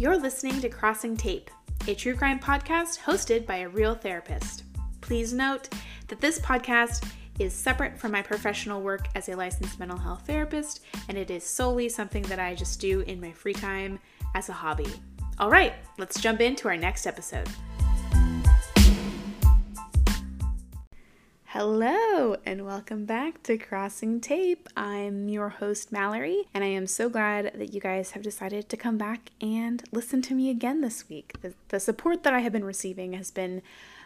You're listening to Crossing Tape, a true crime podcast hosted by a real therapist. Please note that this podcast is separate from my professional work as a licensed mental health therapist, and it is solely something that I just do in my free time as a hobby. All right, let's jump into our next episode. Hello, and welcome back to Crossing Tape. I'm your host, Mallory, and I am so glad that you guys have decided to come back and listen to me again this week. The, the, support that I have been receiving has been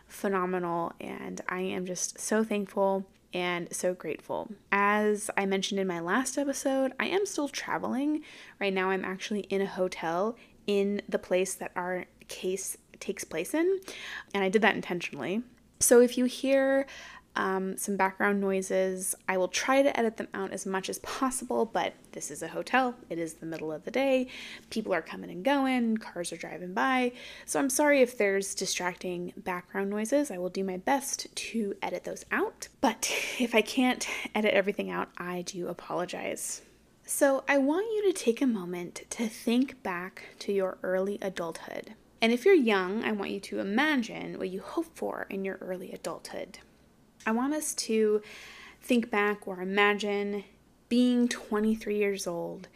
phenomenal, and I am just so thankful and so grateful. As I mentioned in my last episode, I am still traveling. Right now, I'm actually in a hotel in the place that our case takes place in, and I did that intentionally. So if you hear um, some background noises. I will try to edit them out as much as possible, but this is a hotel. It is the middle of the day. People are coming and going, cars are driving by. So I'm sorry if there's distracting background noises. I will do my best to edit those out. But if I can't edit everything out, I do apologize. So I want you to take a moment to think back to your early adulthood. And if you're young, I want you to imagine what you hope for in your early adulthood. I want us to think back or imagine being 23 years old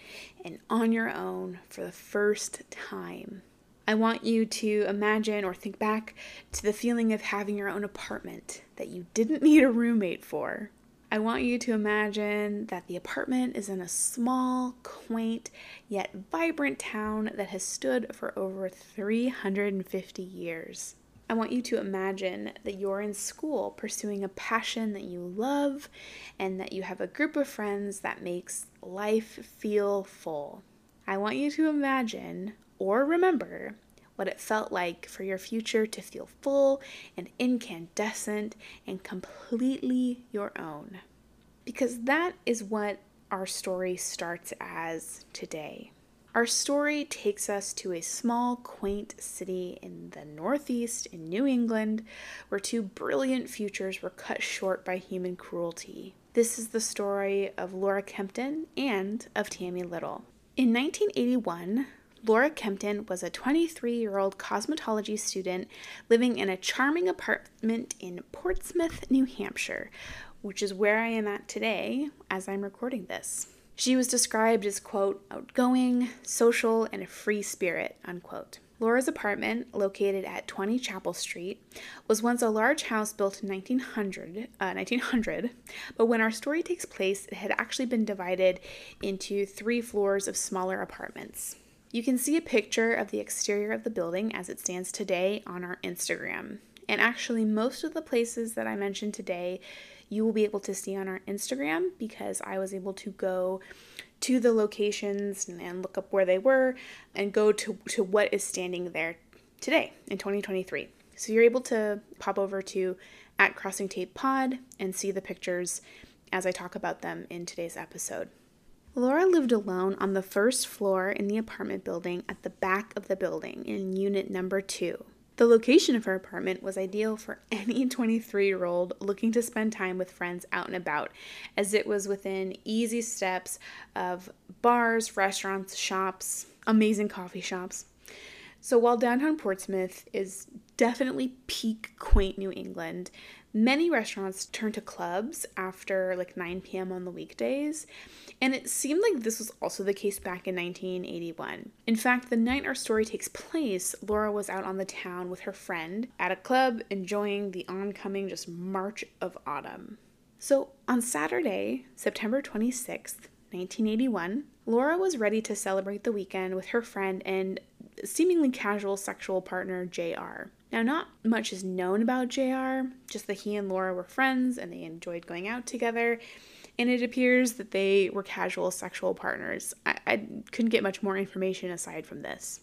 and on your own for the first time. I want you to imagine or think back to the feeling of having your own apartment that you didn't need a roommate for. I want you to imagine that the apartment is in a small, quaint, yet vibrant town that has stood for over 350 years. I want you to imagine that you're in school pursuing a passion that you love and that you have a group of friends that makes life feel full. I want you to imagine or remember what it felt like for your future to feel full and incandescent and completely your own. Because that is what our story starts as today. Our story takes us to a small, quaint city in the Northeast in New England where two brilliant futures were cut short by human cruelty. This is the story of Laura Kempton and of Tammy Little. In 1981, Laura Kempton was a 23 year old cosmetology student living in a charming apartment in Portsmouth, New Hampshire, which is where I am at today as I'm recording this. She was described as, quote, outgoing, social, and a free spirit, unquote. Laura's apartment, located at 20 Chapel Street, was once a large house built in 1900, uh, 1900, but when our story takes place, it had actually been divided into three floors of smaller apartments. You can see a picture of the exterior of the building as it stands today on our Instagram. And actually, most of the places that I mentioned today you will be able to see on our Instagram because I was able to go to the locations and look up where they were and go to, to what is standing there today in 2023. So you're able to pop over to at Crossing Tape Pod and see the pictures as I talk about them in today's episode. Laura lived alone on the first floor in the apartment building at the back of the building in unit number two. The location of her apartment was ideal for any 23 year old looking to spend time with friends out and about, as it was within easy steps of bars, restaurants, shops, amazing coffee shops. So while downtown Portsmouth is definitely peak quaint New England, Many restaurants turn to clubs after like 9 p.m. on the weekdays, and it seemed like this was also the case back in 1981. In fact, the night our story takes place, Laura was out on the town with her friend at a club enjoying the oncoming just march of autumn. So on Saturday, September 26th, 1981, Laura was ready to celebrate the weekend with her friend and seemingly casual sexual partner, JR. Now, not much is known about JR, just that he and Laura were friends and they enjoyed going out together, and it appears that they were casual sexual partners. I, I couldn't get much more information aside from this.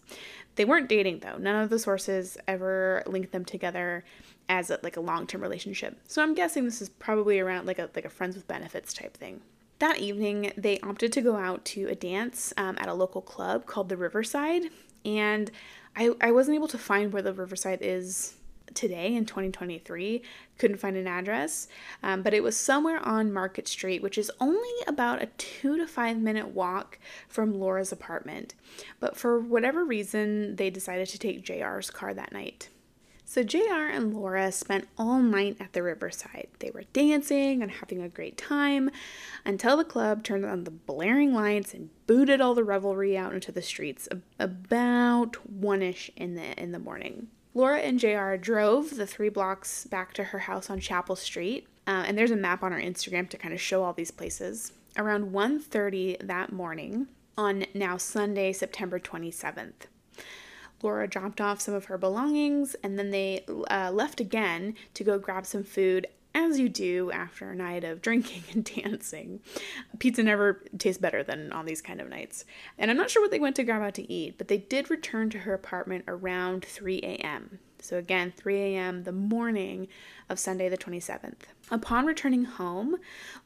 They weren't dating though. None of the sources ever linked them together as a, like a long-term relationship. So I'm guessing this is probably around like a like a friends with benefits type thing. That evening, they opted to go out to a dance um, at a local club called the Riverside, and I, I wasn't able to find where the Riverside is today in 2023. Couldn't find an address, um, but it was somewhere on Market Street, which is only about a two to five minute walk from Laura's apartment. But for whatever reason, they decided to take JR's car that night. So JR and Laura spent all night at the riverside. They were dancing and having a great time until the club turned on the blaring lights and booted all the revelry out into the streets about one-ish in the in the morning. Laura and JR drove the three blocks back to her house on Chapel Street, uh, and there's a map on our Instagram to kind of show all these places. Around 1:30 that morning, on now Sunday, September 27th. Laura dropped off some of her belongings and then they uh, left again to go grab some food, as you do after a night of drinking and dancing. Pizza never tastes better than on these kind of nights. And I'm not sure what they went to grab out to eat, but they did return to her apartment around 3 a.m. So, again, 3 a.m., the morning of Sunday, the 27th. Upon returning home,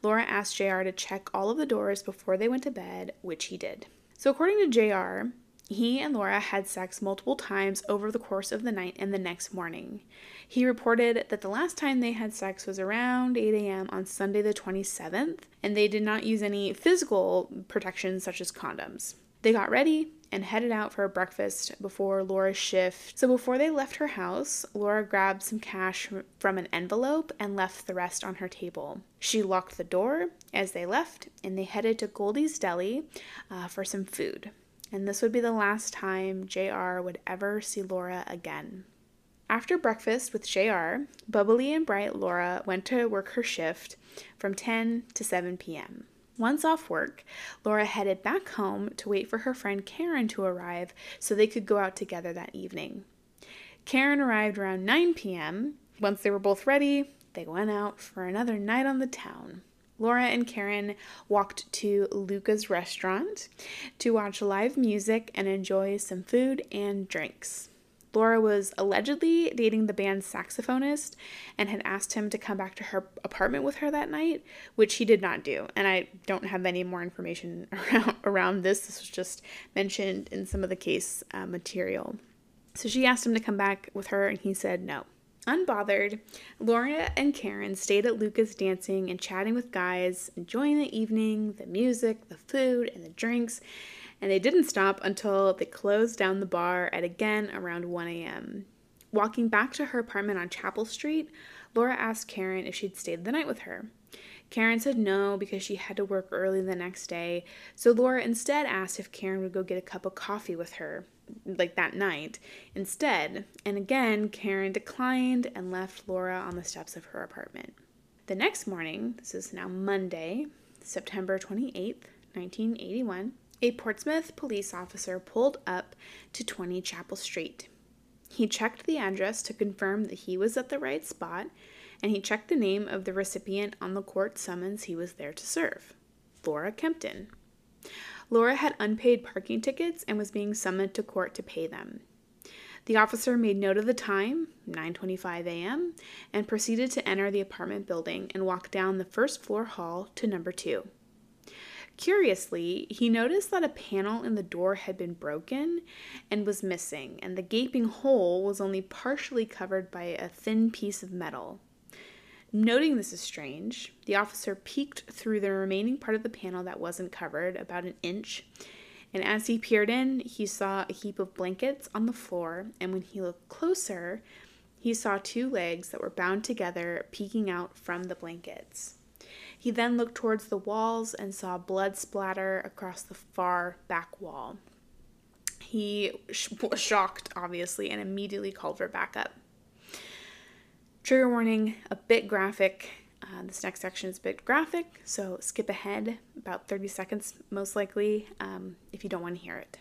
Laura asked JR to check all of the doors before they went to bed, which he did. So, according to JR, he and Laura had sex multiple times over the course of the night and the next morning. He reported that the last time they had sex was around 8 a.m. on Sunday, the 27th, and they did not use any physical protection such as condoms. They got ready and headed out for breakfast before Laura's shift. So before they left her house, Laura grabbed some cash from an envelope and left the rest on her table. She locked the door as they left, and they headed to Goldie's Deli uh, for some food and this would be the last time JR would ever see Laura again. After breakfast with JR, bubbly and bright Laura went to work her shift from 10 to 7 p.m. Once off work, Laura headed back home to wait for her friend Karen to arrive so they could go out together that evening. Karen arrived around 9 p.m. Once they were both ready, they went out for another night on the town. Laura and Karen walked to Luca's restaurant to watch live music and enjoy some food and drinks. Laura was allegedly dating the band's saxophonist and had asked him to come back to her apartment with her that night, which he did not do. And I don't have any more information around, around this. This was just mentioned in some of the case uh, material. So she asked him to come back with her, and he said no. Unbothered, Laura and Karen stayed at Luca's dancing and chatting with guys, enjoying the evening, the music, the food, and the drinks, and they didn't stop until they closed down the bar at again around 1 a.m. Walking back to her apartment on Chapel Street, Laura asked Karen if she'd stayed the night with her. Karen said no because she had to work early the next day, so Laura instead asked if Karen would go get a cup of coffee with her like that night instead. And again, Karen declined and left Laura on the steps of her apartment. The next morning, this is now Monday, September 28th, 1981, a Portsmouth police officer pulled up to 20 Chapel Street. He checked the address to confirm that he was at the right spot, and he checked the name of the recipient on the court summons he was there to serve Laura Kempton. Laura had unpaid parking tickets and was being summoned to court to pay them. The officer made note of the time, 9:25 a.m., and proceeded to enter the apartment building and walk down the first floor hall to number 2. Curiously, he noticed that a panel in the door had been broken and was missing, and the gaping hole was only partially covered by a thin piece of metal. Noting this is strange, the officer peeked through the remaining part of the panel that wasn't covered, about an inch, and as he peered in, he saw a heap of blankets on the floor, and when he looked closer, he saw two legs that were bound together peeking out from the blankets. He then looked towards the walls and saw blood splatter across the far back wall. He was shocked, obviously, and immediately called for backup. Trigger warning, a bit graphic. Uh, this next section is a bit graphic, so skip ahead about 30 seconds, most likely, um, if you don't want to hear it.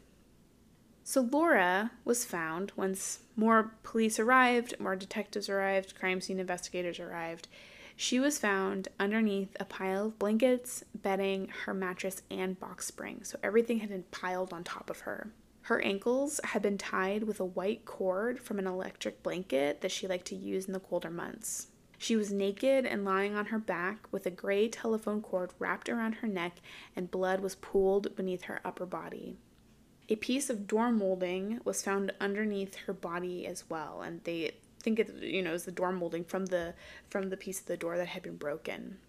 So, Laura was found once more police arrived, more detectives arrived, crime scene investigators arrived. She was found underneath a pile of blankets, bedding, her mattress, and box spring. So, everything had been piled on top of her. Her ankles had been tied with a white cord from an electric blanket that she liked to use in the colder months. She was naked and lying on her back with a gray telephone cord wrapped around her neck, and blood was pooled beneath her upper body. A piece of door molding was found underneath her body as well, and they think it you know is the door molding from the from the piece of the door that had been broken.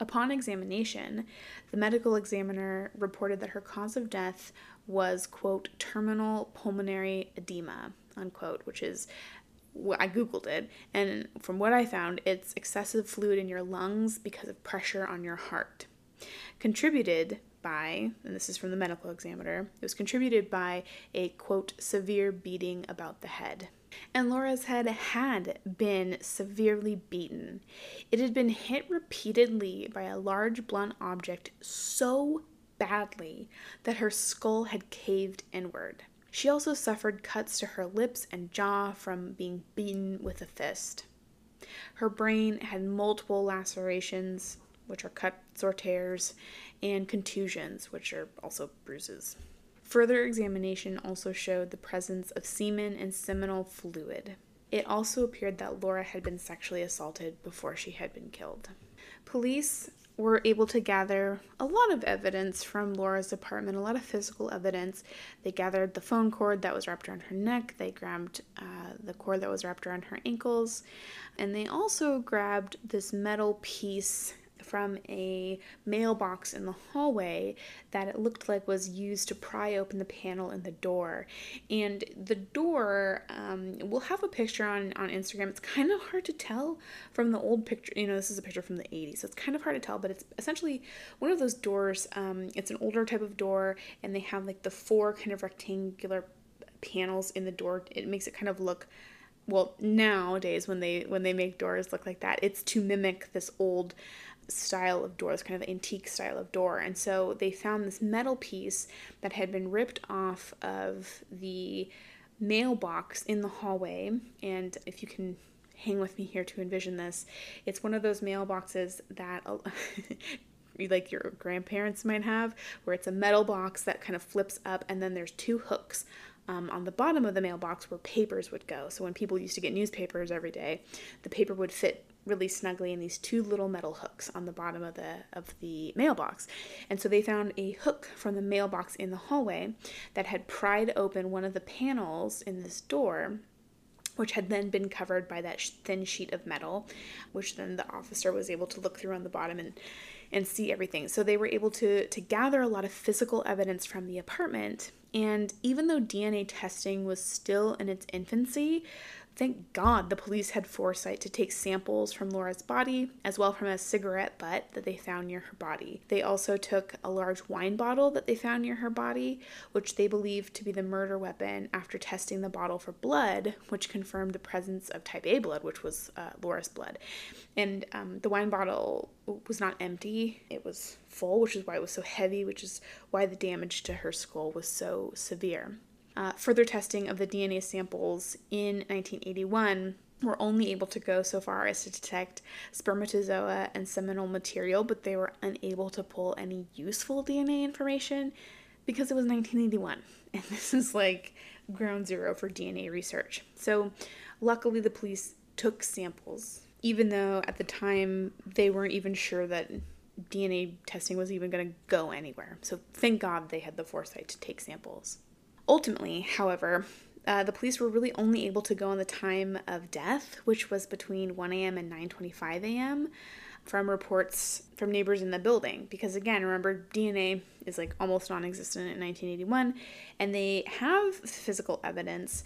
Upon examination, the medical examiner reported that her cause of death was quote terminal pulmonary edema unquote, which is I googled it, and from what I found, it's excessive fluid in your lungs because of pressure on your heart. Contributed by, and this is from the medical examiner, it was contributed by a quote, severe beating about the head. And Laura's head had been severely beaten. It had been hit repeatedly by a large blunt object so badly that her skull had caved inward. She also suffered cuts to her lips and jaw from being beaten with a fist. Her brain had multiple lacerations, which are cuts or tears, and contusions, which are also bruises. Further examination also showed the presence of semen and seminal fluid. It also appeared that Laura had been sexually assaulted before she had been killed. Police were able to gather a lot of evidence from Laura's apartment, a lot of physical evidence. They gathered the phone cord that was wrapped around her neck, they grabbed uh, the cord that was wrapped around her ankles, and they also grabbed this metal piece from a mailbox in the hallway that it looked like was used to pry open the panel in the door. And the door, um, we'll have a picture on, on Instagram. It's kind of hard to tell from the old picture. You know, this is a picture from the 80s, so it's kind of hard to tell, but it's essentially one of those doors. Um, it's an older type of door, and they have like the four kind of rectangular panels in the door. It makes it kind of look well nowadays when they when they make doors look like that it's to mimic this old style of door, this kind of antique style of door. And so they found this metal piece that had been ripped off of the mailbox in the hallway. And if you can hang with me here to envision this, it's one of those mailboxes that. like your grandparents might have, where it's a metal box that kind of flips up, and then there's two hooks um, on the bottom of the mailbox where papers would go. So when people used to get newspapers every day, the paper would fit really snugly in these two little metal hooks on the bottom of the of the mailbox. And so they found a hook from the mailbox in the hallway that had pried open one of the panels in this door which had then been covered by that thin sheet of metal, which then the officer was able to look through on the bottom and and see everything. So they were able to to gather a lot of physical evidence from the apartment. And even though DNA testing was still in its infancy, Thank God the police had foresight to take samples from Laura's body, as well from a cigarette butt that they found near her body. They also took a large wine bottle that they found near her body, which they believed to be the murder weapon after testing the bottle for blood, which confirmed the presence of type A blood, which was uh, Laura's blood. And um, the wine bottle was not empty, it was full, which is why it was so heavy, which is why the damage to her skull was so severe. Uh, further testing of the DNA samples in 1981 were only able to go so far as to detect spermatozoa and seminal material, but they were unable to pull any useful DNA information because it was 1981. And this is like ground zero for DNA research. So, luckily, the police took samples, even though at the time they weren't even sure that DNA testing was even going to go anywhere. So, thank God they had the foresight to take samples. Ultimately, however, uh, the police were really only able to go on the time of death, which was between 1 a.m. and 9:25 a.m. from reports from neighbors in the building. Because again, remember DNA is like almost non-existent in 1981, and they have physical evidence,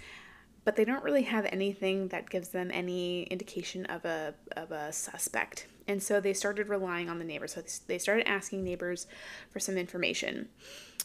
but they don't really have anything that gives them any indication of a of a suspect. And so they started relying on the neighbors. So they started asking neighbors for some information.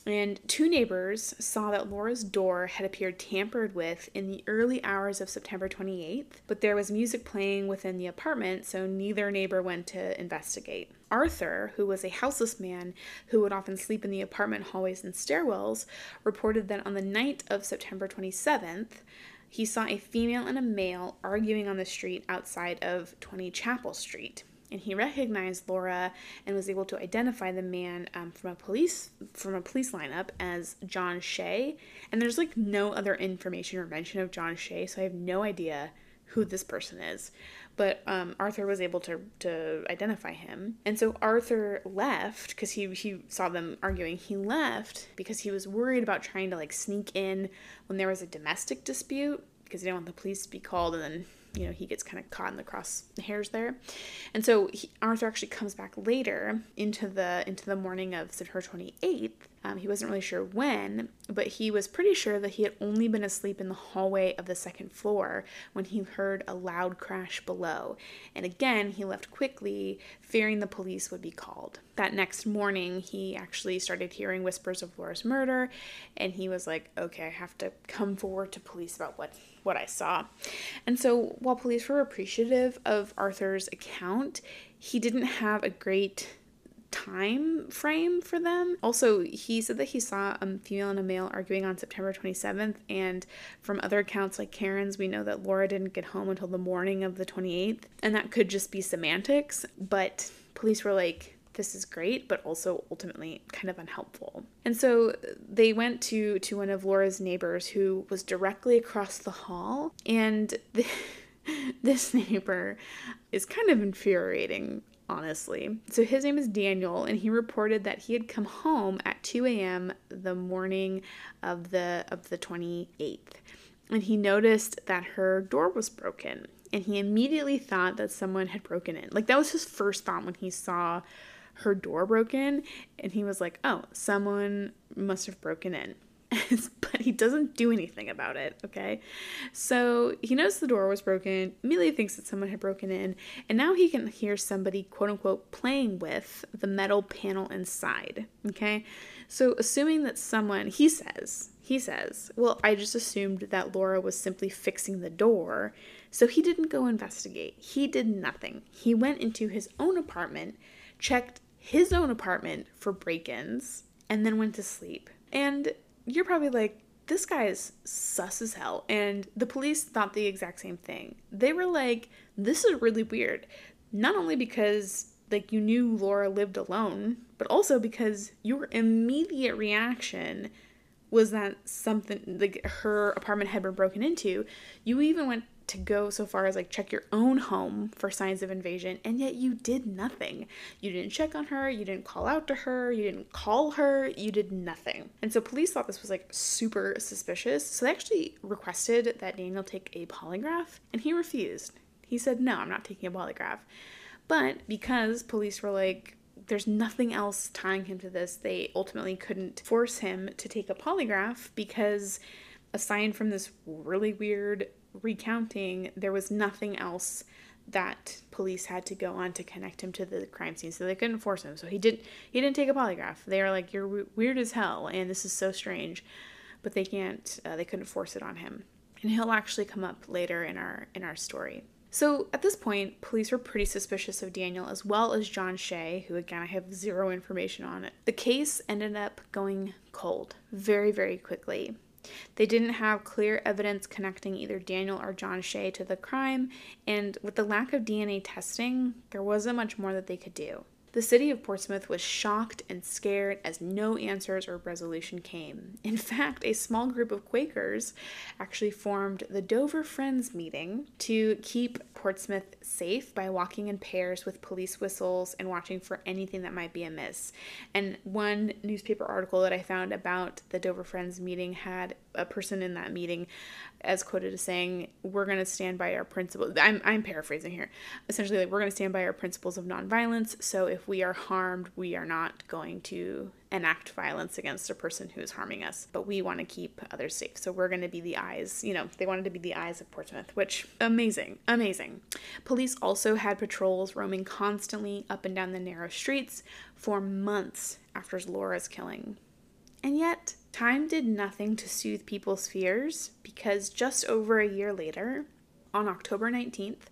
And two neighbors saw that Laura's door had appeared tampered with in the early hours of September 28th, but there was music playing within the apartment, so neither neighbor went to investigate. Arthur, who was a houseless man who would often sleep in the apartment hallways and stairwells, reported that on the night of September 27th, he saw a female and a male arguing on the street outside of 20 Chapel Street and he recognized Laura and was able to identify the man um, from a police from a police lineup as John Shea. And there's like no other information or mention of John Shea, so I have no idea who this person is. But um, Arthur was able to to identify him, and so Arthur left because he he saw them arguing. He left because he was worried about trying to like sneak in when there was a domestic dispute because he didn't want the police to be called and then you know, he gets kind of caught in the crosshairs there. And so he, Arthur actually comes back later into the into the morning of September 28th. Um, he wasn't really sure when, but he was pretty sure that he had only been asleep in the hallway of the second floor when he heard a loud crash below. And again, he left quickly, fearing the police would be called. That next morning, he actually started hearing whispers of Laura's murder, and he was like, okay, I have to come forward to police about what what I saw. And so while police were appreciative of Arthur's account, he didn't have a great time frame for them. Also, he said that he saw a female and a male arguing on September 27th, and from other accounts like Karen's, we know that Laura didn't get home until the morning of the 28th, and that could just be semantics, but police were like, this is great, but also ultimately kind of unhelpful. And so they went to to one of Laura's neighbors who was directly across the hall, and the, this neighbor is kind of infuriating honestly. So his name is Daniel, and he reported that he had come home at 2 a.m. the morning of the of the 28th, and he noticed that her door was broken, and he immediately thought that someone had broken in. Like that was his first thought when he saw her door broken and he was like, "Oh, someone must have broken in." but he doesn't do anything about it, okay? So he knows the door was broken, immediately thinks that someone had broken in, and now he can hear somebody, quote unquote, playing with the metal panel inside, okay? So assuming that someone, he says, he says, Well, I just assumed that Laura was simply fixing the door, so he didn't go investigate. He did nothing. He went into his own apartment, checked his own apartment for break ins, and then went to sleep. And you're probably like, this guy is sus as hell. And the police thought the exact same thing. They were like, this is really weird. Not only because like you knew Laura lived alone, but also because your immediate reaction was that something like her apartment had been broken into. You even went to go so far as like check your own home for signs of invasion and yet you did nothing. You didn't check on her, you didn't call out to her, you didn't call her, you did nothing. And so police thought this was like super suspicious. So they actually requested that Daniel take a polygraph and he refused. He said, "No, I'm not taking a polygraph." But because police were like there's nothing else tying him to this. They ultimately couldn't force him to take a polygraph because aside from this really weird recounting, there was nothing else that police had to go on to connect him to the crime scene so they couldn't force him. So he didn't he didn't take a polygraph. They were like you're weird as hell and this is so strange but they can't uh, they couldn't force it on him. And he'll actually come up later in our in our story. So at this point police were pretty suspicious of daniel as well as john shea who again i have zero information on it. The case ended up going cold very very quickly they didn't have clear evidence connecting either Daniel or John Shea to the crime, and with the lack of DNA testing, there wasn't much more that they could do. The city of Portsmouth was shocked and scared as no answers or resolution came. In fact, a small group of Quakers actually formed the Dover Friends meeting to keep Portsmouth safe by walking in pairs with police whistles and watching for anything that might be amiss. And one newspaper article that I found about the Dover Friends meeting had a person in that meeting as quoted as saying, We're going to stand by our principles. I'm, I'm paraphrasing here. Essentially, like, we're going to stand by our principles of nonviolence. So if we are harmed, we are not going to enact violence against a person who is harming us, but we want to keep others safe. So we're going to be the eyes, you know, they wanted to be the eyes of Portsmouth, which amazing, amazing. Police also had patrols roaming constantly up and down the narrow streets for months after Laura's killing. And yet, time did nothing to soothe people's fears because just over a year later, on October 19th,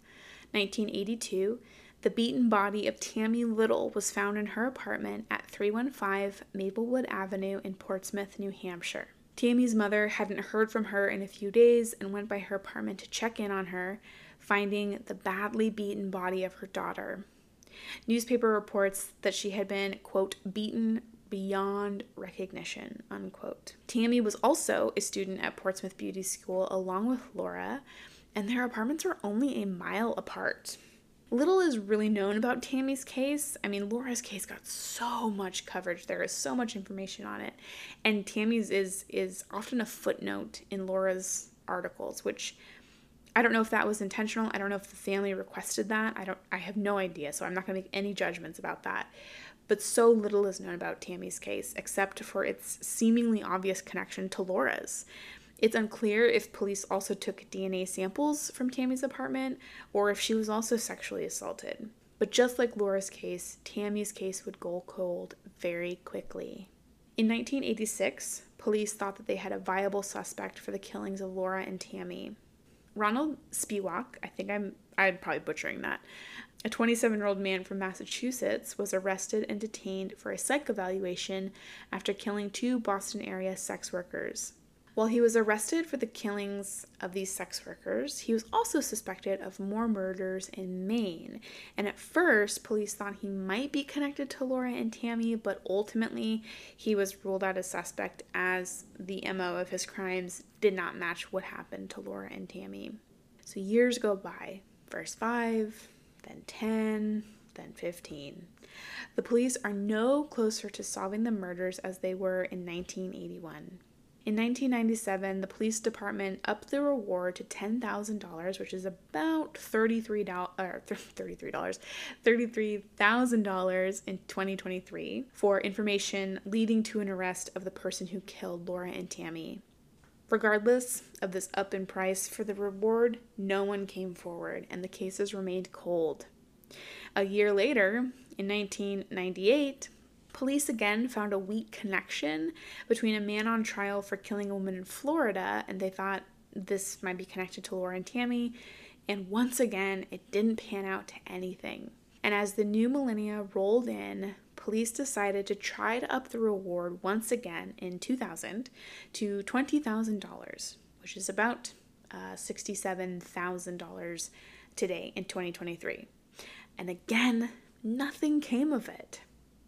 1982, the beaten body of Tammy Little was found in her apartment at 315 Maplewood Avenue in Portsmouth, New Hampshire. Tammy's mother hadn't heard from her in a few days and went by her apartment to check in on her, finding the badly beaten body of her daughter. Newspaper reports that she had been, quote, beaten beyond recognition, unquote. Tammy was also a student at Portsmouth Beauty School along with Laura, and their apartments were only a mile apart. Little is really known about Tammy's case. I mean, Laura's case got so much coverage. There is so much information on it. And Tammy's is is often a footnote in Laura's articles, which I don't know if that was intentional. I don't know if the family requested that. I don't I have no idea, so I'm not going to make any judgments about that. But so little is known about Tammy's case except for its seemingly obvious connection to Laura's. It's unclear if police also took DNA samples from Tammy's apartment or if she was also sexually assaulted. But just like Laura's case, Tammy's case would go cold very quickly. In 1986, police thought that they had a viable suspect for the killings of Laura and Tammy. Ronald Spiewak, I think I'm I'm probably butchering that. A 27-year-old man from Massachusetts was arrested and detained for a psych evaluation after killing two Boston area sex workers. While he was arrested for the killings of these sex workers, he was also suspected of more murders in Maine. And at first, police thought he might be connected to Laura and Tammy, but ultimately, he was ruled out as suspect as the MO of his crimes did not match what happened to Laura and Tammy. So years go by, first five, then 10, then 15. The police are no closer to solving the murders as they were in 1981. In 1997, the police department upped the reward to $10,000, which is about $33, or $33, $33,000 in 2023 for information leading to an arrest of the person who killed Laura and Tammy. Regardless of this up in price for the reward, no one came forward and the cases remained cold. A year later, in 1998, Police again found a weak connection between a man on trial for killing a woman in Florida, and they thought this might be connected to Laura and Tammy. And once again, it didn't pan out to anything. And as the new millennia rolled in, police decided to try to up the reward once again in 2000 to $20,000, which is about uh, $67,000 today in 2023. And again, nothing came of it.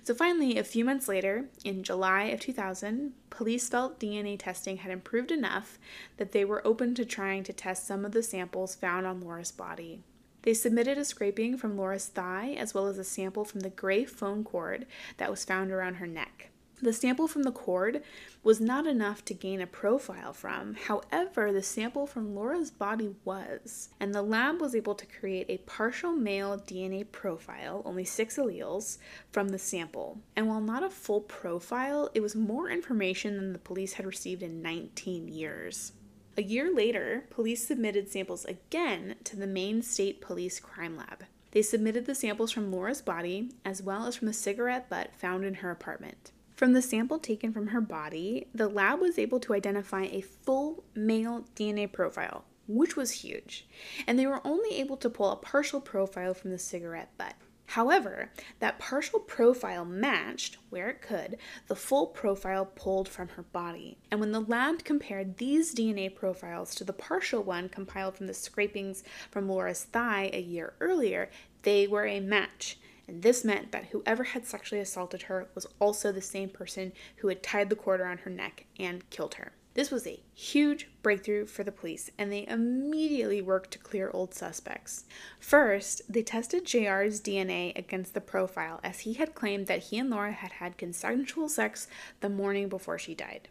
So finally, a few months later, in July of 2000, police felt DNA testing had improved enough that they were open to trying to test some of the samples found on Laura's body. They submitted a scraping from Laura's thigh as well as a sample from the gray phone cord that was found around her neck. The sample from the cord was not enough to gain a profile from. However, the sample from Laura's body was, and the lab was able to create a partial male DNA profile, only six alleles, from the sample. And while not a full profile, it was more information than the police had received in 19 years. A year later, police submitted samples again to the Maine State Police Crime Lab. They submitted the samples from Laura's body as well as from the cigarette butt found in her apartment. From the sample taken from her body, the lab was able to identify a full male DNA profile, which was huge, and they were only able to pull a partial profile from the cigarette butt. However, that partial profile matched, where it could, the full profile pulled from her body. And when the lab compared these DNA profiles to the partial one compiled from the scrapings from Laura's thigh a year earlier, they were a match and this meant that whoever had sexually assaulted her was also the same person who had tied the cord around her neck and killed her. This was a huge breakthrough for the police, and they immediately worked to clear old suspects. First, they tested JR's DNA against the profile, as he had claimed that he and Laura had had consensual sex the morning before she died.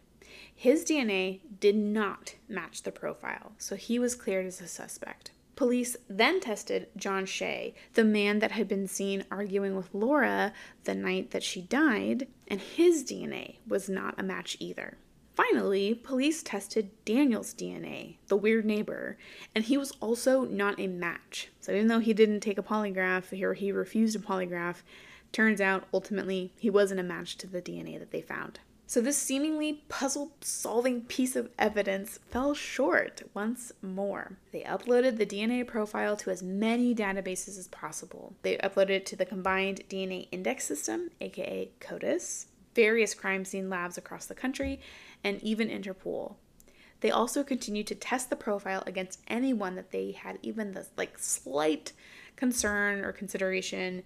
His DNA did not match the profile, so he was cleared as a suspect. Police then tested John Shea, the man that had been seen arguing with Laura the night that she died, and his DNA was not a match either. Finally, police tested Daniel's DNA, the weird neighbor, and he was also not a match. So even though he didn't take a polygraph or he refused a polygraph, turns out ultimately he wasn't a match to the DNA that they found. So, this seemingly puzzle solving piece of evidence fell short once more. They uploaded the DNA profile to as many databases as possible. They uploaded it to the Combined DNA Index System, aka CODIS, various crime scene labs across the country, and even Interpol. They also continued to test the profile against anyone that they had even the like slight concern or consideration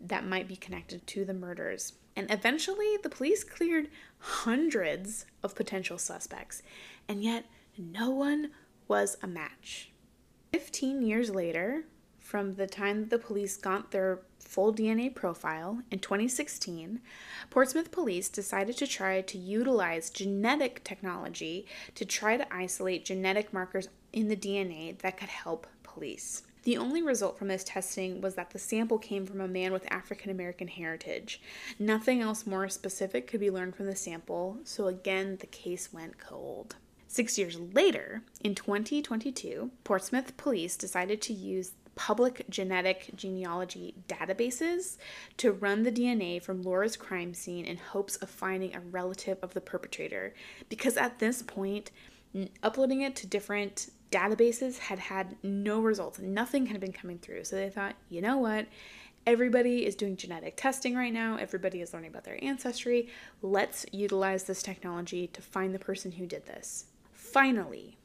that might be connected to the murders. And eventually, the police cleared hundreds of potential suspects, and yet no one was a match. 15 years later, from the time the police got their full DNA profile, in 2016, Portsmouth police decided to try to utilize genetic technology to try to isolate genetic markers in the DNA that could help police. The only result from this testing was that the sample came from a man with African American heritage. Nothing else more specific could be learned from the sample, so again, the case went cold. Six years later, in 2022, Portsmouth police decided to use public genetic genealogy databases to run the DNA from Laura's crime scene in hopes of finding a relative of the perpetrator. Because at this point, uploading it to different databases had had no results. Nothing had been coming through. So they thought, you know what? Everybody is doing genetic testing right now. Everybody is learning about their ancestry. Let's utilize this technology to find the person who did this. Finally,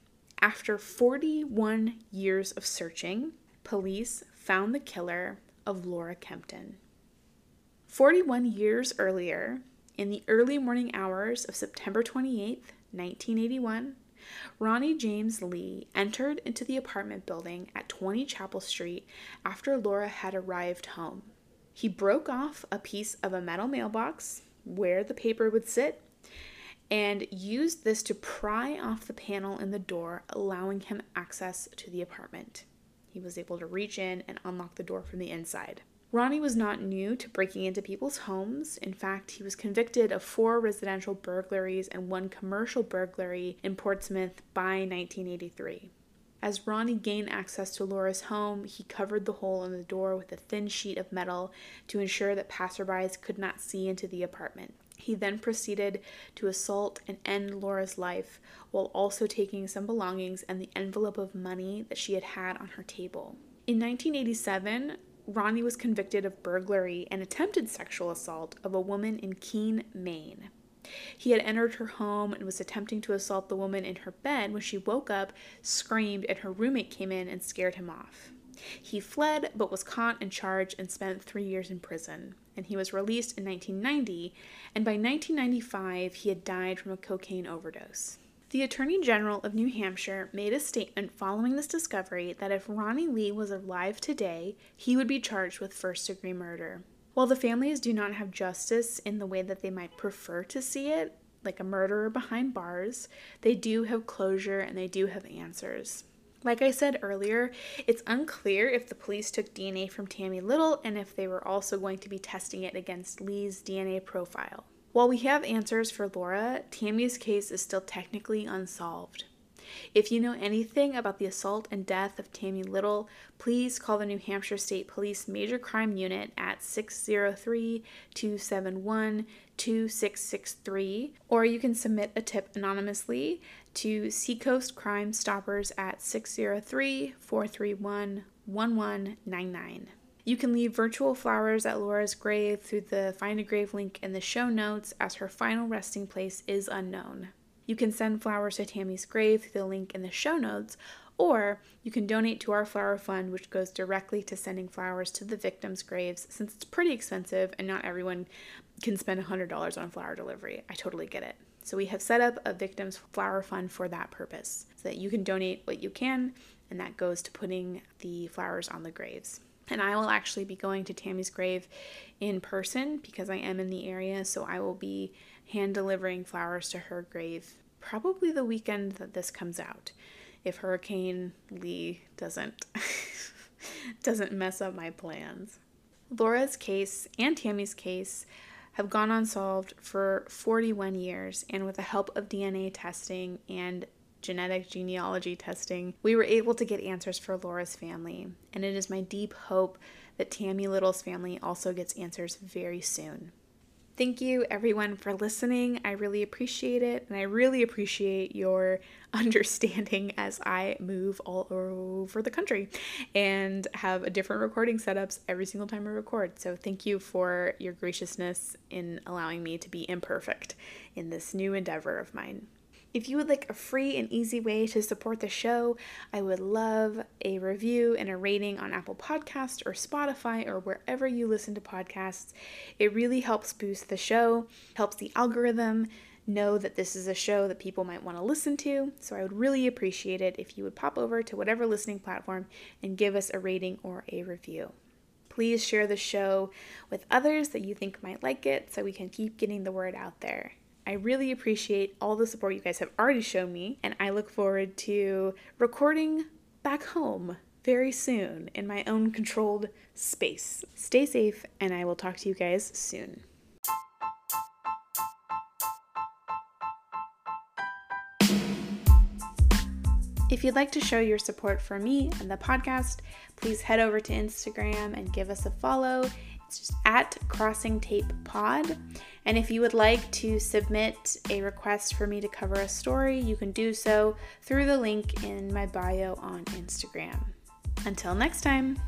after 41 years of searching, police found the killer of Laura Kempton. 41 years earlier, in the early morning hours of September 28, 1981, Ronnie James Lee entered into the apartment building at 20 Chapel Street after Laura had arrived home. He broke off a piece of a metal mailbox where the paper would sit and used this to pry off the panel in the door, allowing him access to the apartment. He was able to reach in and unlock the door from the inside. Ronnie was not new to breaking into people's homes. In fact, he was convicted of four residential burglaries and one commercial burglary in Portsmouth by 1983. As Ronnie gained access to Laura's home, he covered the hole in the door with a thin sheet of metal to ensure that passerbys could not see into the apartment. He then proceeded to assault and end Laura's life while also taking some belongings and the envelope of money that she had had on her table. In 1987, Ronnie was convicted of burglary and attempted sexual assault of a woman in Keene, Maine. He had entered her home and was attempting to assault the woman in her bed when she woke up, screamed, and her roommate came in and scared him off. He fled but was caught and charged and spent three years in prison. And he was released in 1990, and by 1995, he had died from a cocaine overdose. The Attorney General of New Hampshire made a statement following this discovery that if Ronnie Lee was alive today, he would be charged with first degree murder. While the families do not have justice in the way that they might prefer to see it, like a murderer behind bars, they do have closure and they do have answers. Like I said earlier, it's unclear if the police took DNA from Tammy Little and if they were also going to be testing it against Lee's DNA profile. While we have answers for Laura, Tammy's case is still technically unsolved. If you know anything about the assault and death of Tammy Little, please call the New Hampshire State Police Major Crime Unit at 603 271 2663, or you can submit a tip anonymously to Seacoast Crime Stoppers at 603 431 1199. You can leave virtual flowers at Laura's grave through the Find a Grave link in the show notes, as her final resting place is unknown. You can send flowers to Tammy's grave through the link in the show notes, or you can donate to our flower fund, which goes directly to sending flowers to the victims' graves since it's pretty expensive and not everyone can spend $100 on flower delivery. I totally get it. So we have set up a victims flower fund for that purpose so that you can donate what you can and that goes to putting the flowers on the graves. And I will actually be going to Tammy's grave in person because I am in the area, so I will be hand delivering flowers to her grave probably the weekend that this comes out if Hurricane Lee doesn't doesn't mess up my plans. Laura's case and Tammy's case have gone unsolved for 41 years, and with the help of DNA testing and genetic genealogy testing, we were able to get answers for Laura's family. And it is my deep hope that Tammy Little's family also gets answers very soon. Thank you, everyone, for listening. I really appreciate it, and I really appreciate your understanding as I move all over the country and have different recording setups every single time I record. So, thank you for your graciousness in allowing me to be imperfect in this new endeavor of mine. If you would like a free and easy way to support the show, I would love a review and a rating on Apple Podcast or Spotify or wherever you listen to podcasts. It really helps boost the show, helps the algorithm know that this is a show that people might want to listen to. So I would really appreciate it if you would pop over to whatever listening platform and give us a rating or a review. Please share the show with others that you think might like it so we can keep getting the word out there. I really appreciate all the support you guys have already shown me, and I look forward to recording back home very soon in my own controlled space. Stay safe, and I will talk to you guys soon. If you'd like to show your support for me and the podcast, please head over to Instagram and give us a follow. It's just at Crossing Tape Pod. And if you would like to submit a request for me to cover a story, you can do so through the link in my bio on Instagram. Until next time.